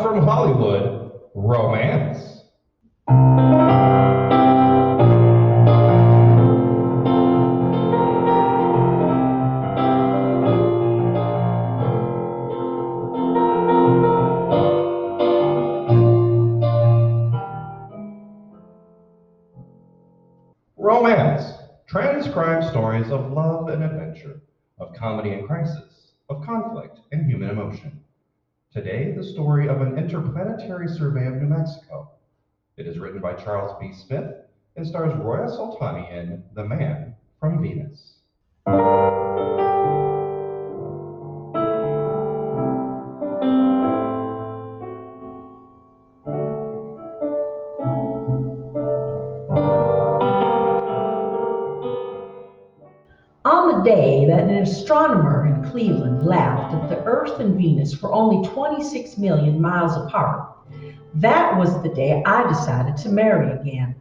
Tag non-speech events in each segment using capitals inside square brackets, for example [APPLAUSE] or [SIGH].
from Hollywood, romance. Story of an interplanetary survey of New Mexico. It is written by Charles B. Smith and stars Roya Soltani in The Man from Venus. Astronomer in Cleveland laughed that the Earth and Venus were only 26 million miles apart, that was the day I decided to marry again.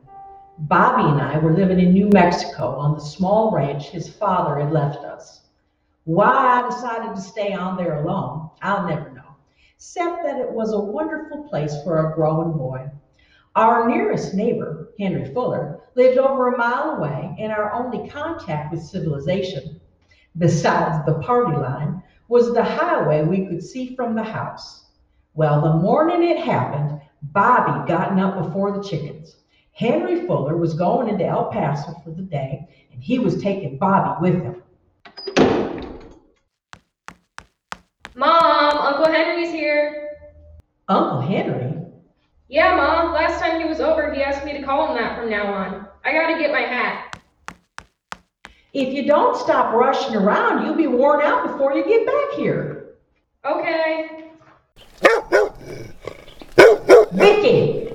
Bobby and I were living in New Mexico on the small ranch his father had left us. Why I decided to stay on there alone, I'll never know, except that it was a wonderful place for a growing boy. Our nearest neighbor, Henry Fuller, lived over a mile away, and our only contact with civilization, besides the party line, was the highway we could see from the house. Well, the morning it happened, Bobby gotten up before the chickens. Henry Fuller was going into El Paso for the day, and he was taking Bobby with him. Mom, Uncle Henry's here. Uncle Henry? Yeah, Mom, last time he was over, he asked me to call him that from now on. I gotta get my hat. If you don't stop rushing around, you'll be worn out before you get back here. Okay. Vicky!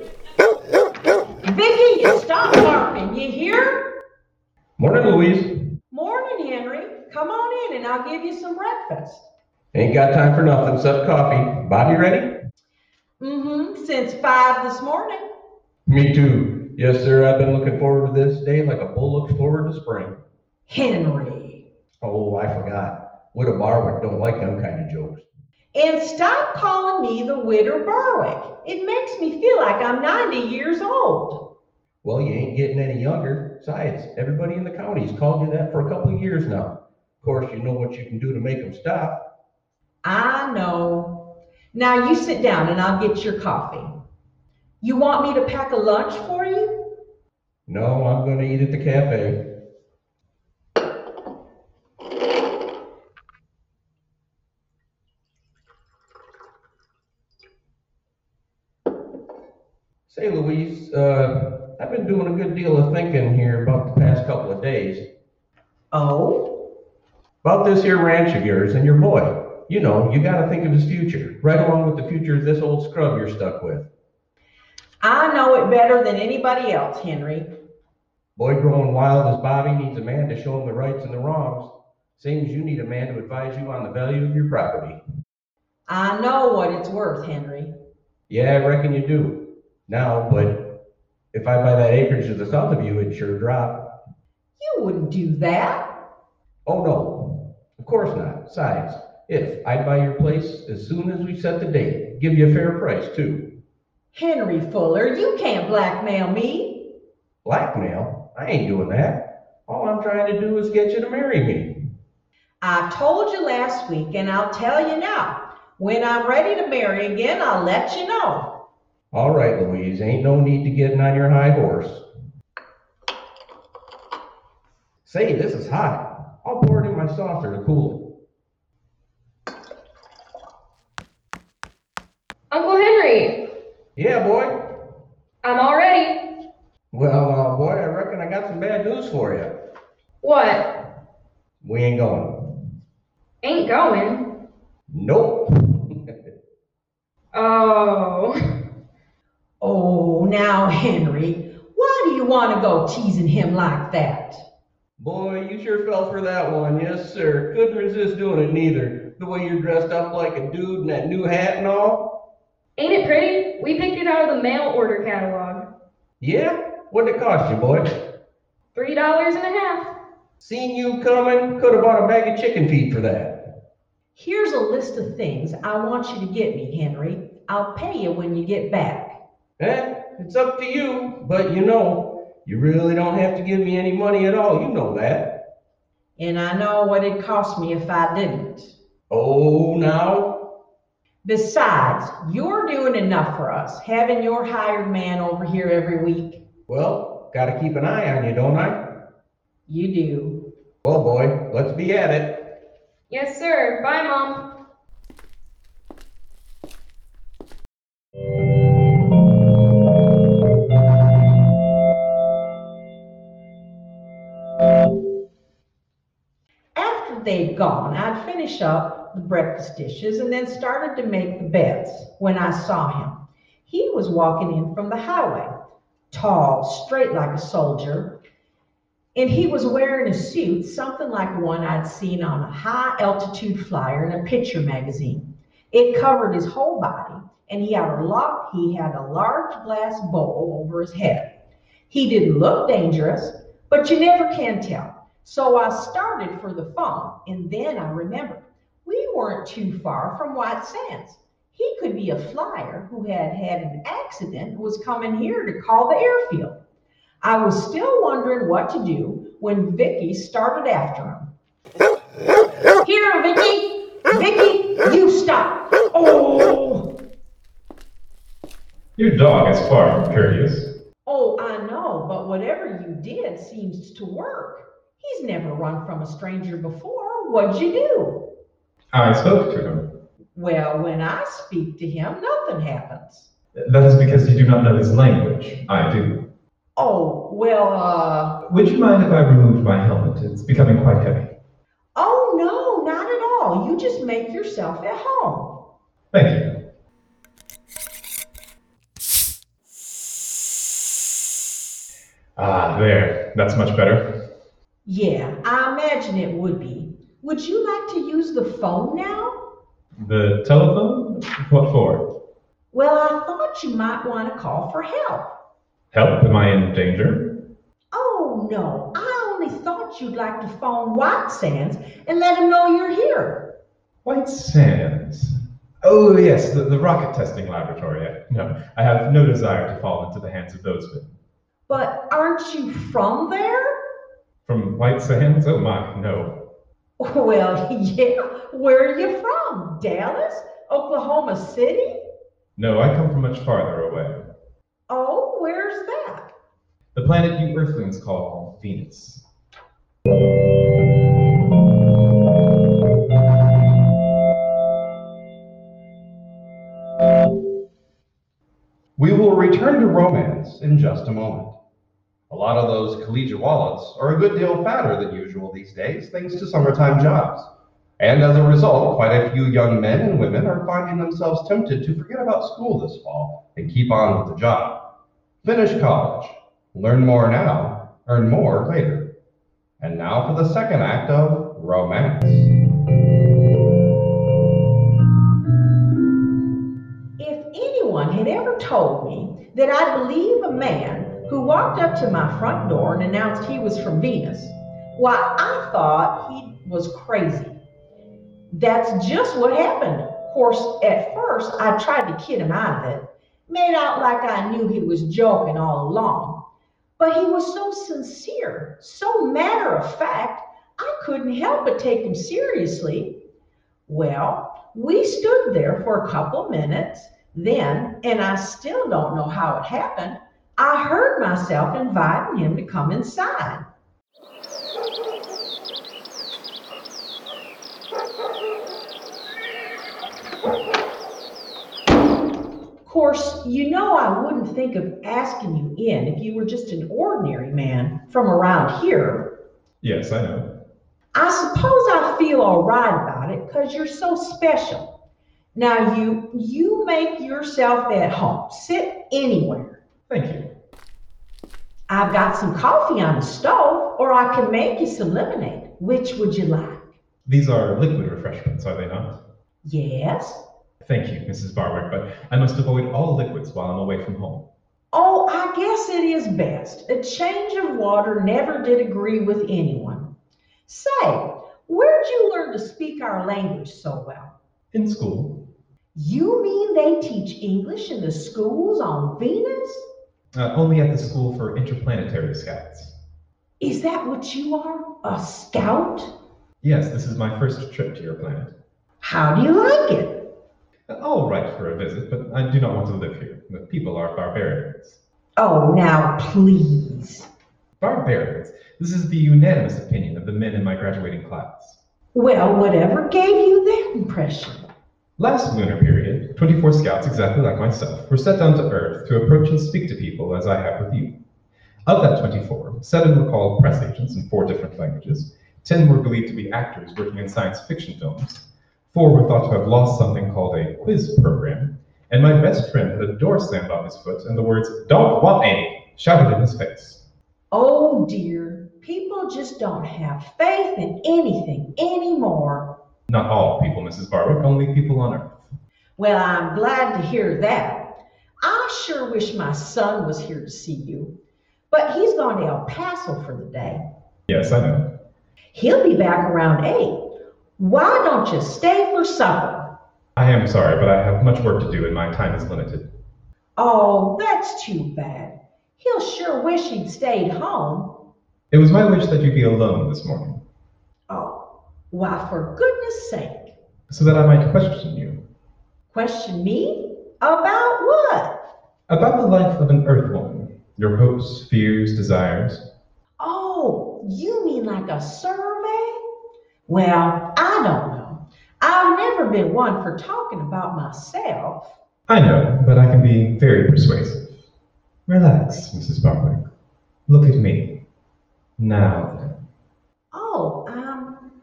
Vicky, you stop barking, you hear? Morning, Louise. Morning, Henry. Come on in and I'll give you some breakfast. Ain't got time for nothing except coffee. Bobby ready? Mm-hmm, since five this morning. Me too. Yes, sir. I've been looking forward to this day like a bull looks forward to spring. Henry. Oh, I forgot. Widow Barwick don't like them kind of jokes. And stop calling me the Widder Barwick. It makes me feel like I'm 90 years old. Well, you ain't getting any younger. Besides, everybody in the county's called you that for a couple of years now. Of course, you know what you can do to make them stop. I know. Now you sit down and I'll get your coffee. You want me to pack a lunch for you? No, I'm gonna eat at the cafe. Say, Louise, uh, I've been doing a good deal of thinking here about the past couple of days. Oh? About this here ranch of yours and your boy. You know, you gotta think of his future, right along with the future of this old scrub you're stuck with. I know it better than anybody else, Henry. Boy growing wild as Bobby needs a man to show him the rights and the wrongs, same as you need a man to advise you on the value of your property. I know what it's worth, Henry. Yeah, I reckon you do. Now, but if I buy that acreage to the south of you, it'd sure drop. You wouldn't do that. Oh, no, of course not. Besides, if I'd buy your place as soon as we set the date, give you a fair price too. Henry Fuller, you can't blackmail me. Blackmail? I ain't doing that. All I'm trying to do is get you to marry me. I told you last week, and I'll tell you now. When I'm ready to marry again, I'll let you know. All right, Louise, ain't no need to getting on your high horse. Say, this is hot. I'll pour it in my saucer to cool it. Uncle Henry. Yeah, boy. I'm all ready. Well, uh, boy, I reckon I got some bad news for you. What? We ain't going. Ain't going. Nope. [LAUGHS] Oh. [LAUGHS] Oh, now, Henry, why do you want to go teasing him like that? Boy, you sure fell for that one. Yes, sir. Couldn't resist doing it neither. The way you're dressed up like a dude in that new hat and all. Ain't it pretty? We picked it out of the mail order catalog. Yeah? What'd it cost you, boy? Three dollars and a half. Seen you coming, could have bought a bag of chicken feed for that. Here's a list of things I want you to get me, Henry. I'll pay you when you get back. Eh, it's up to you, but you know, you really don't have to give me any money at all, you know that. And I know what it'd cost me if I didn't. Oh, now, Besides, you're doing enough for us, having your hired man over here every week. well, gotta keep an eye on you, don't I? You do. Well, boy, let's be at it. Yes, sir. Bye, Mom. They'd gone, I'd finish up the breakfast dishes and then started to make the beds when I saw him. He was walking in from the highway, tall, straight like a soldier, and he was wearing a suit, something like one I'd seen on a high altitude flyer in a picture magazine. It covered his whole body, and he had a lot, he had a large glass bowl over his head. He didn't look dangerous, but you never can tell. So I started for the phone, and then I remembered we weren't too far from White Sands. He could be a flyer who had had an accident and was coming here to call the airfield. I was still wondering what to do when Vicky started after him. Here, Vicky! Vicky, you stop! Oh! Your dog is far from courteous. Oh, I know, but whatever you did seems to work. He's never run from a stranger before. What'd you do? I spoke to him. Well, when I speak to him, nothing happens. That is because you do not know his language. I do. Oh, well, uh, Would you mind if I removed my helmet? It's becoming quite heavy. oh no, not at all. You just make yourself at home. Thank you. Ah, there. That's much better. Yeah, I imagine it would be. Would you like to use the phone now? The telephone? What for? Well, I thought you might want to call for help. Help? Am I in danger? Oh no, I only thought you'd like to phone White Sands and let him know you're here. White Sands. Oh, yes, the, the rocket testing laboratory. No, I have no desire to fall into the hands of those men. But aren't you from there? From White Sands? Oh my, no. Well, yeah. Where are you from? Dallas? Oklahoma City? No, I come from much farther away. Oh, where's that? The planet you Earthlings call Venus. We will return to romance in just a moment. A lot of those collegiate wallets are a good deal fatter than usual these days, thanks to summertime jobs. And as a result, quite a few young men and women are finding themselves tempted to forget about school this fall and keep on with the job. Finish college, learn more now, earn more later. And now for the second act of romance. If anyone had ever told me that I'd believe a man who walked up to my front door and announced he was from Venus, why, I thought he was crazy. That's just what happened. Of course, at first, I tried to kid him out of it, made out like I knew he was joking all along. But he was so sincere, so matter of fact, I couldn't help but take him seriously. Well, we stood there for a couple minutes. Then, and I still don't know how it happened, I heard myself inviting him to come inside. Of course, you know I wouldn't think of asking you in if you were just an ordinary man from around here. Yes, I know. I suppose I feel all right about it because you're so special. Now you you make yourself at home. Sit anywhere. Thank you. I've got some coffee on the stove, or I can make you some lemonade. Which would you like? These are liquid refreshments, are they not? Yes. Thank you, Mrs. Barwick, but I must avoid all liquids while I'm away from home. Oh, I guess it is best. A change of water never did agree with anyone. Say, where'd you learn to speak our language so well? In school, You mean they teach English in the schools on Venus? Uh, only at the School for Interplanetary Scouts. Is that what you are? A scout? Yes, this is my first trip to your planet. How do you like it? Uh, All right for a visit, but I do not want to live here. The people are barbarians. Oh, now please. Barbarians? This is the unanimous opinion of the men in my graduating class. Well, whatever gave you that impression? Last lunar period, 24 scouts exactly like myself were set down to Earth to approach and speak to people as I have with you. Of that 24, seven were called press agents in four different languages, 10 were believed to be actors working in science fiction films, four were thought to have lost something called a quiz program, and my best friend had a door slammed on his foot and the words, Don't want any, shouted in his face. Oh dear, people just don't have faith in anything anymore. Not all people, Mrs. Barwick, only people on Earth. Well, I'm glad to hear that. I sure wish my son was here to see you, but he's gone to El Paso for the day. Yes, I know. He'll be back around eight. Why don't you stay for supper? I am sorry, but I have much work to do and my time is limited. Oh, that's too bad. He'll sure wish he'd stayed home. It was my wish that you be alone this morning, why, for goodness sake. so that I might question you Question me? About what? about the life of an Earth woman, your hopes, fears, desires. Oh, you mean like a survey? Well, I don't know. I've never been one for talking about myself. I know, but I can be very persuasive. Relax, Mrs. Barwick. Look at me. Now then. Oh, um,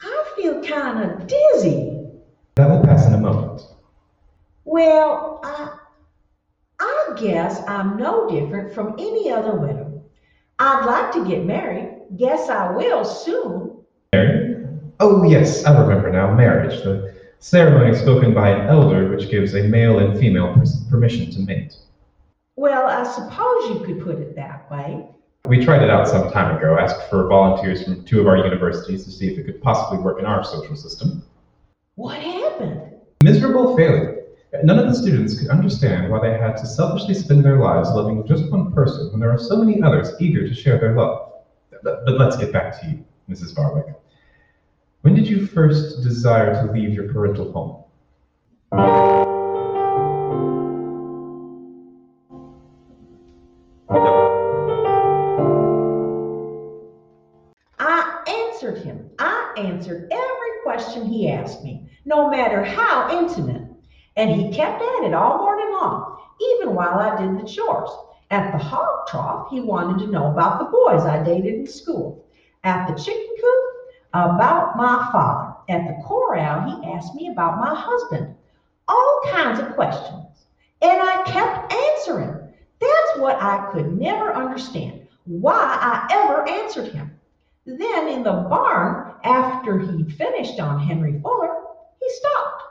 I feel kind of dizzy. That will pass in a moment. Well, I, I guess I'm no different from any other widow. I'd like to get married. Guess I will soon. Married? Oh, yes, I remember now. Marriage, the ceremony spoken by an elder which gives a male and female permission to mate. Well, I suppose you could put it that way. We tried it out some time ago, asked for volunteers from two of our universities to see if it could possibly work in our social system. What happened? Miserable failure. None of the students could understand why they had to selfishly spend their lives loving just one person when there are so many others eager to share their love. But, but let's get back to you, Mrs. Barwick. When did you first desire to leave your parental home? Question he asked me, no matter how intimate. And he kept at it all morning long, even while I did the chores. At the hog trough, he wanted to know about the boys I dated in school. At the chicken coop, about my father. At the corral, he asked me about my husband. All kinds of questions. And I kept answering. That's what I could never understand. Why I ever answered him. Then in the barn, after he'd finished on Henry Fuller, he stopped.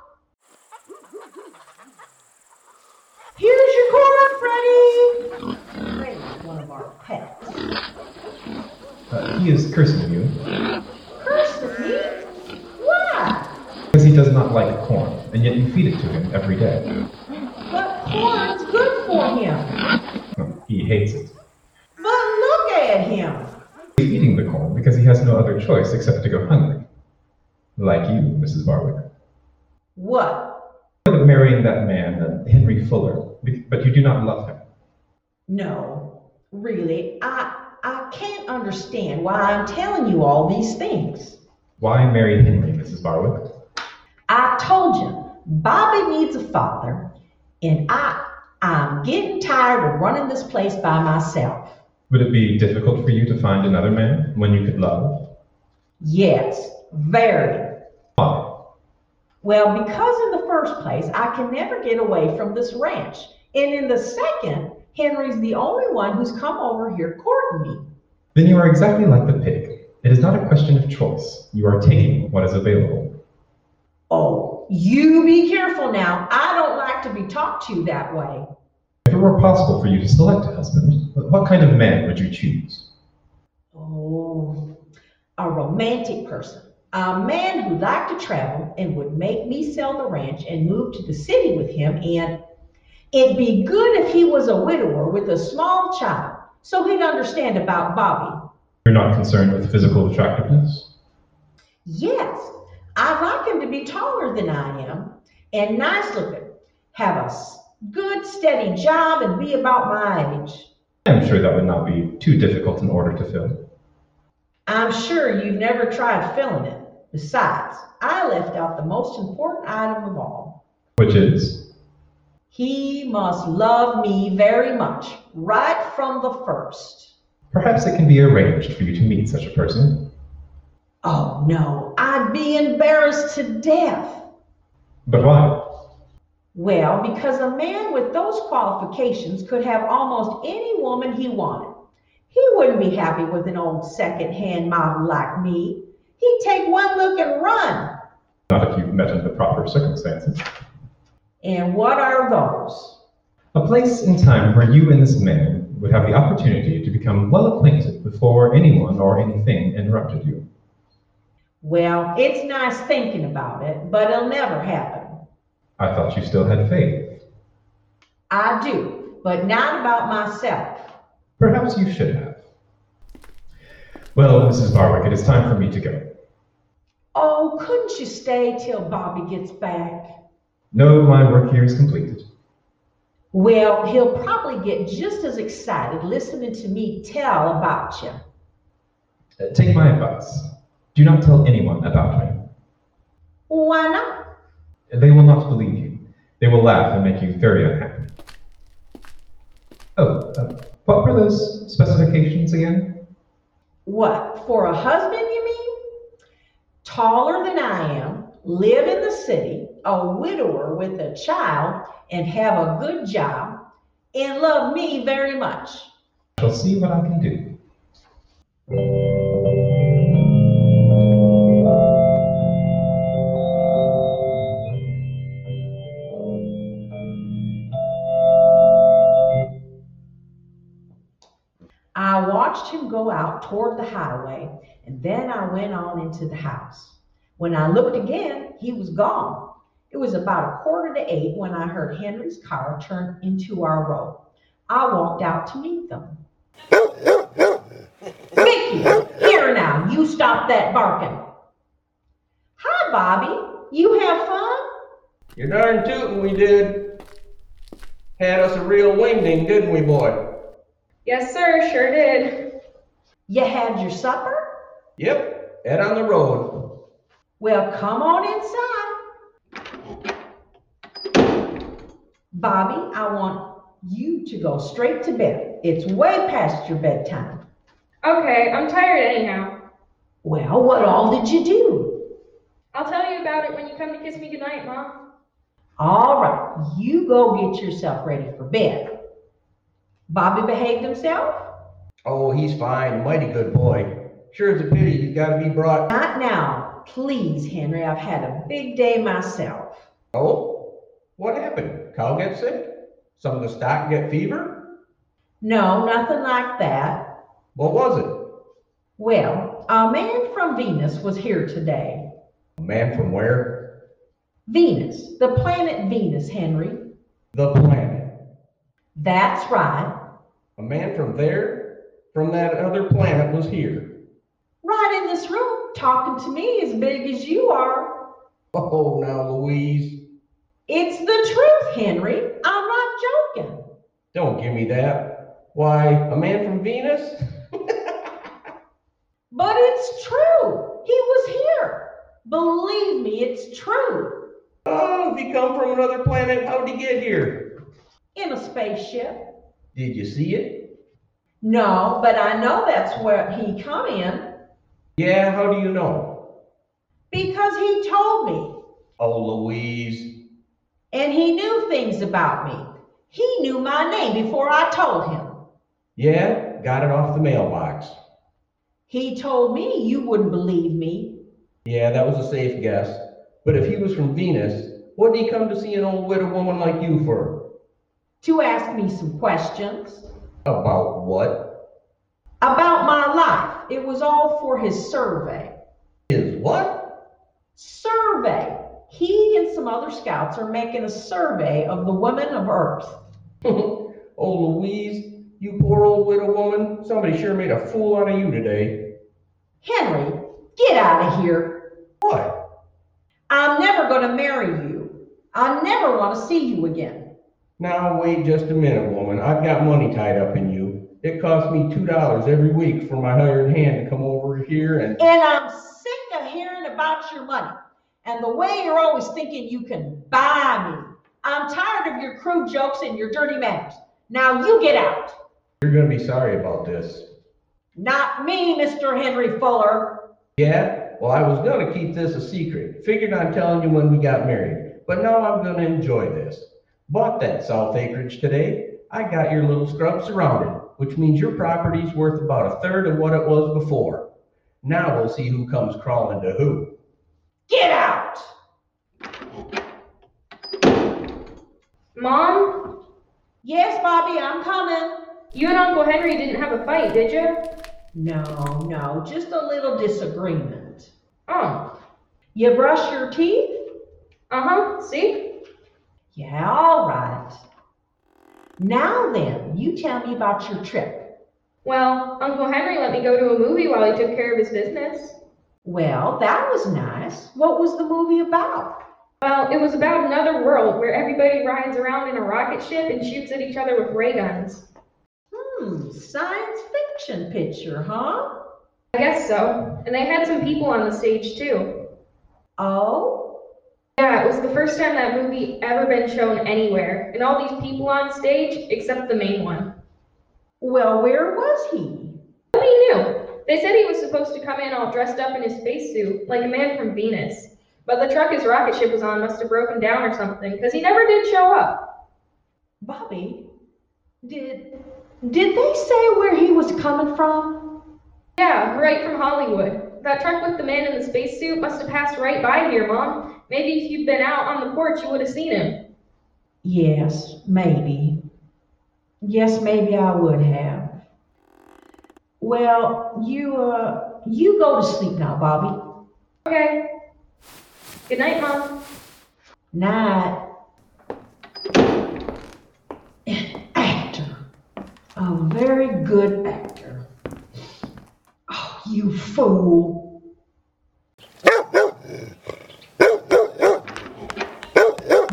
Here's your corn, Freddy! Freddie's one of our pets. Uh, he is cursing you Curse at me? Why? because he does not like corn, and yet you feed it to him every day. But corn's good for him. He hates it. But look at him. Because he has no other choice except to go hungry. Like you, Mrs. Barwick. What? of marrying that man, uh, Henry Fuller, but you do not love him. No, really, I I can't understand why I'm telling you all these things. Why marry Henry, Mrs. Barwick? I told you, Bobby needs a father, and I I'm getting tired of running this place by myself. Would it be difficult for you to find another man when you could love? Yes, very. Why? Well, because in the first place, I can never get away from this ranch. And in the second, Henry's the only one who's come over here courting me. Then you are exactly like the pig. It is not a question of choice. You are taking what is available. Oh, you be careful now. I don't like to be talked to that way. Were possible for you to select a husband, what kind of man would you choose? Oh, a romantic person. A man who liked to travel and would make me sell the ranch and move to the city with him. And it'd be good if he was a widower with a small child so he'd understand about Bobby. You're not concerned with physical attractiveness? Yes, I'd like him to be taller than I am and nice looking, have a good steady job, and be about my age. I'm sure that would not be too difficult in order to fill. I'm sure you've never tried filling it. Besides, I left out the most important item of all. Which is, He must love me very much, right from the first. perhaps it can be arranged for you to meet such a person. Oh no, I'd be embarrassed to death. But why? Well, because a man with those qualifications could have almost any woman he wanted. He wouldn't be happy with an old second-hand model like me. He'd take one look and run. Not if you've met under the proper circumstances. And what are those? A place and time where you and this man would have the opportunity to become well acquainted before anyone or anything interrupted you. Well, it's nice thinking about it, but it'll never happen. I thought you still had faith. I do, but not about myself. Perhaps you should have. Well, Mrs. Barwick, it is time for me to go. Oh, couldn't you stay till Bobby gets back? No, my work here is completed. Well, he'll probably get just as excited listening to me tell about you. Uh, Take my advice. Do not tell anyone about me. Why not? They will not believe you. They will laugh and make you very unhappy. Oh, uh, what were those specifications again? What, for a husband, you mean? Taller than I am, live in the city, a widower with a child, and have a good job, and love me very much. I shall see what I can do. Watched him go out toward the highway, and then I went on into the house. When I looked again, he was gone. It was about a quarter to eight when I heard Henry's car turn into our road. I walked out to meet them. Mickey, here now, you stop that barking. Hi, Bobby. You have fun? You're darn tootin' we did. Had us a real wingding, didn't we, boy? Yes, sir, sure did. You had your supper? Yep, head on the road. Well, come on inside. Bobby, I want you to go straight to bed. It's way past your bedtime. Okay, I'm tired anyhow. Well, what all did you do? I'll tell you about it when you come to kiss me goodnight, Mom. All right, you go get yourself ready for bed. Bobby behaved himself? Oh, he's fine, mighty good boy. Sure is a pity he's gotta be brought. Not now. Please, Henry, I've had a big day myself. Oh, what happened? Cow get sick? Some of the stock get fever? No, nothing like that. What was it? Well, a man from Venus was here today. A man from where? Venus, the planet Venus, Henry. The planet. That's right. A man from there? From that other planet was here. Right in this room, talking to me as big as you are. Oh, now Louise, It's the truth, Henry. I'm not joking. don't give me that. Why, a man from Venus? [LAUGHS] But it's true. He was here. Believe me, it's true. Oh, if he come from another planet, how'd he get here? In a spaceship. Did you see it? No, but I know that's where he come in Yeah, how do you know? because he told me. Oh, Louise. And he knew things about me. He knew my name before I told him. Yeah, got it off the mailbox. He told me you wouldn't believe me. Yeah, that was a safe guess. But if he was from Venus, what'd he come to see an old widow woman like you for? To ask me some questions About what? about my life. It was all for his survey. Is what? Survey. He and some other scouts are making a survey of the women of Earth. [LAUGHS] oh, Louise, you poor old widow woman. Somebody sure made a fool out of you today. Henry, get out of here. What? I'm never going to marry you. I never want to see you again. Now, wait just a minute, woman. I've got money tied up in you. It costs me two dollars every week for my hired hand to come over here and. And I'm sick of hearing about your money and the way you're always thinking you can buy me. I'm tired of your crude jokes and your dirty manners. Now you get out. You're gonna be sorry about this. Not me, Mr. Henry Fuller. Yeah? Well, I was gonna keep this a secret. Figured on telling you when we got married. But now I'm gonna enjoy this. Bought that south acreage today. I got your little scrub surrounded, which means your property's worth about a third of what it was before. Now we'll see who comes crawling to who. Get out. Mom, Yes, Bobby, I'm coming. you and Uncle Henry didn't have a fight, did you? No, no, just a little disagreement. Oh, You brush your teeth? uh huh. See? Yeah, all right. Now then, you tell me about your trip. Well, Uncle Henry let me go to a movie while he took care of his business. Well, that was nice. What was the movie about? Well, it was about another world where everybody rides around in a rocket ship and shoots at each other with ray guns. Hmm, science fiction picture, huh? I guess so. And they had some people on the stage too. Oh, Yeah, it was the first time that movie ever been shown anywhere, and all these people on stage except the main one. well, where was he? What knew. They said he was supposed to come in all dressed up in his spacesuit, like a man from Venus. But the truck his rocket ship was on must have broken down or something, because he never did show up. Bobby, did did they say where he was coming from? Yeah, right from Hollywood. That truck with the man in the spacesuit must have passed right by here, Mom. Maybe if you'd been out on the porch, you would have seen him. Yes, maybe. Yes, maybe I would have. Well, you uh you go to sleep now, Bobby. Okay. Good night, Mom. Night. An actor. A very good actor. Oh, you fool.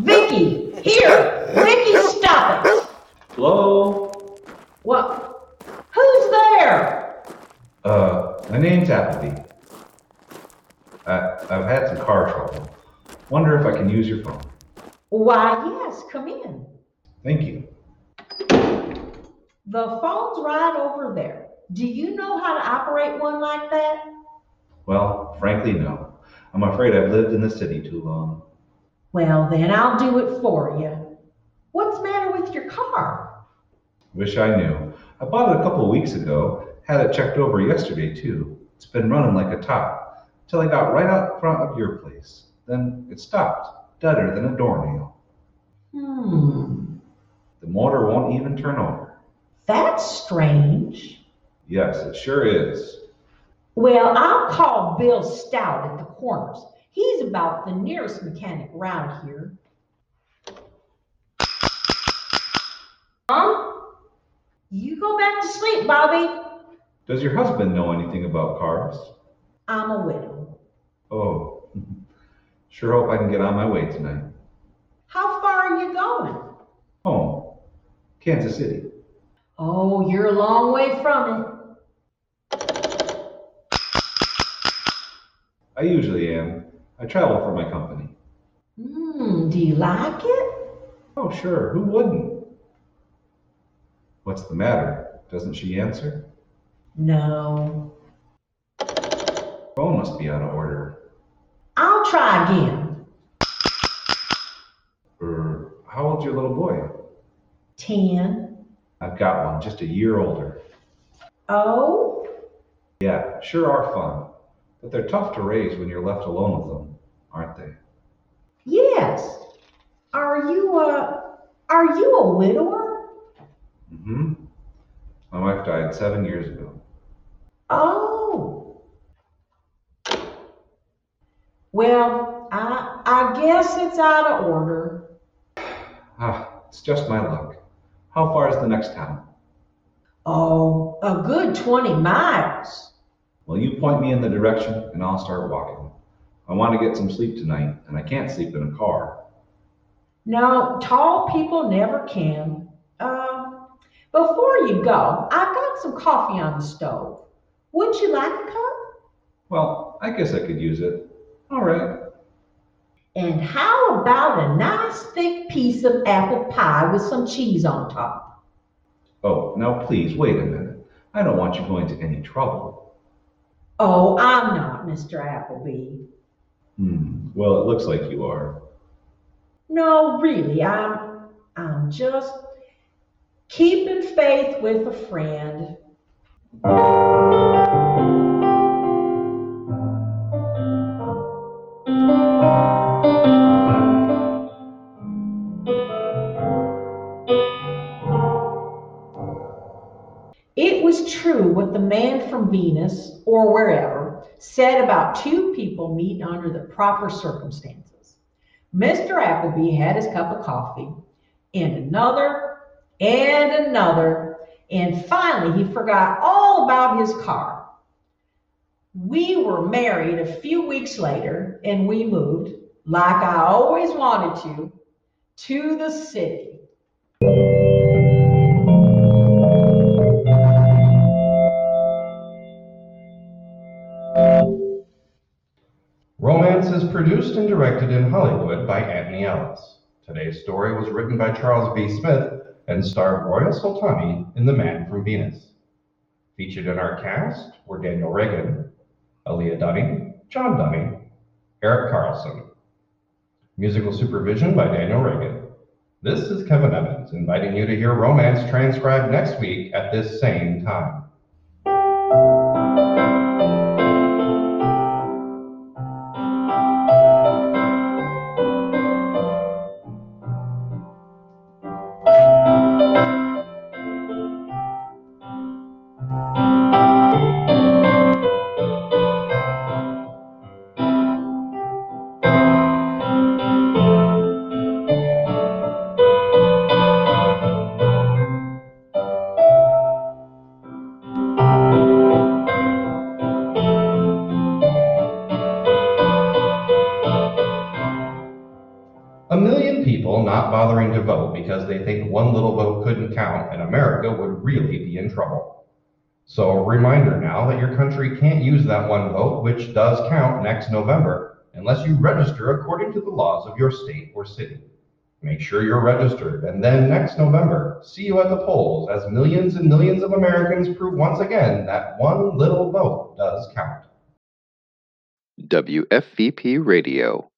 Vicky, here! Vicky, stop it! Hello? What? Who's there? Uh, my name's Appleby. I, I've had some car trouble. Wonder if I can use your phone. Why, yes, come in. Thank you. The phone's right over there. Do you know how to operate one like that? Well, frankly, no. I'm afraid I've lived in the city too long. Well, then I'll do it for you. What's the matter with your car? Wish I knew. I bought it a couple of weeks ago. Had it checked over yesterday, too. It's been running like a top. Till I got right out front of your place. Then it stopped, deader than a doornail. Hmm, The motor won't even turn over. that's strange. Yes, it sure is. Well, I'll call Bill Stout at the corners. He's about the nearest mechanic around here. Mom? You go back to sleep, Bobby. Does your husband know anything about cars? I'm a widow. Oh, sure hope I can get on my way tonight. How far are you going? Home, Kansas City. Oh, you're a long way from it. I usually am. I travel for my company. Hmm, do you like it? Oh, sure, who wouldn't? What's the matter? Doesn't she answer? No. Phone must be out of order. I'll try again. Or how old's your little boy? Ten. I've got one, just a year older. Oh, Yeah, sure are fun. But they're tough to raise when you're left alone with them, aren't they? yes. Are you a, are you a widower? Mm-hmm. My wife died seven years ago. Oh. Well, I, I guess it's out of order. Ah, it's just my luck. How far is the next town? Oh, a good 20 miles. Well, you point me in the direction and I'll start walking. I want to get some sleep tonight and I can't sleep in a car. No, tall people never can. Uh, before you go, I've got some coffee on the stove. Would you like a cup? Well, I guess I could use it. All right. And how about a nice thick piece of apple pie with some cheese on top? Oh, now please, wait a minute. I don't want you going to any trouble. Oh, I'm not, Mr. Appleby. Hmm, well, it looks like you are. No, really, I'm I'm just keeping faith with a friend. It was true what the man from Venus or wherever said about two people meeting under the proper circumstances. Mr. Appleby had his cup of coffee, and another, and another, and finally he forgot all about his car. We were married a few weeks later, and we moved, like I always wanted to, to the city. Romance is produced and directed in Hollywood by Anthony Ellis. Today's story was written by Charles B. Smith and starred Roya Soltani in The Man from Venus. Featured in our cast were Daniel Reagan, Aaliyah Dunning, John Dunning, Eric Carlson. Musical supervision by Daniel Reagan. This is Kevin Evans inviting you to hear Romance transcribed next week at this same time. Vote couldn't count and America would really be in trouble. So a reminder now that your country can't use that one vote, which does count next November, unless you register according to the laws of your state or city. Make sure you're registered, and then next November, see you at the polls as millions and millions of Americans prove once again that one little vote does count. WFVP Radio,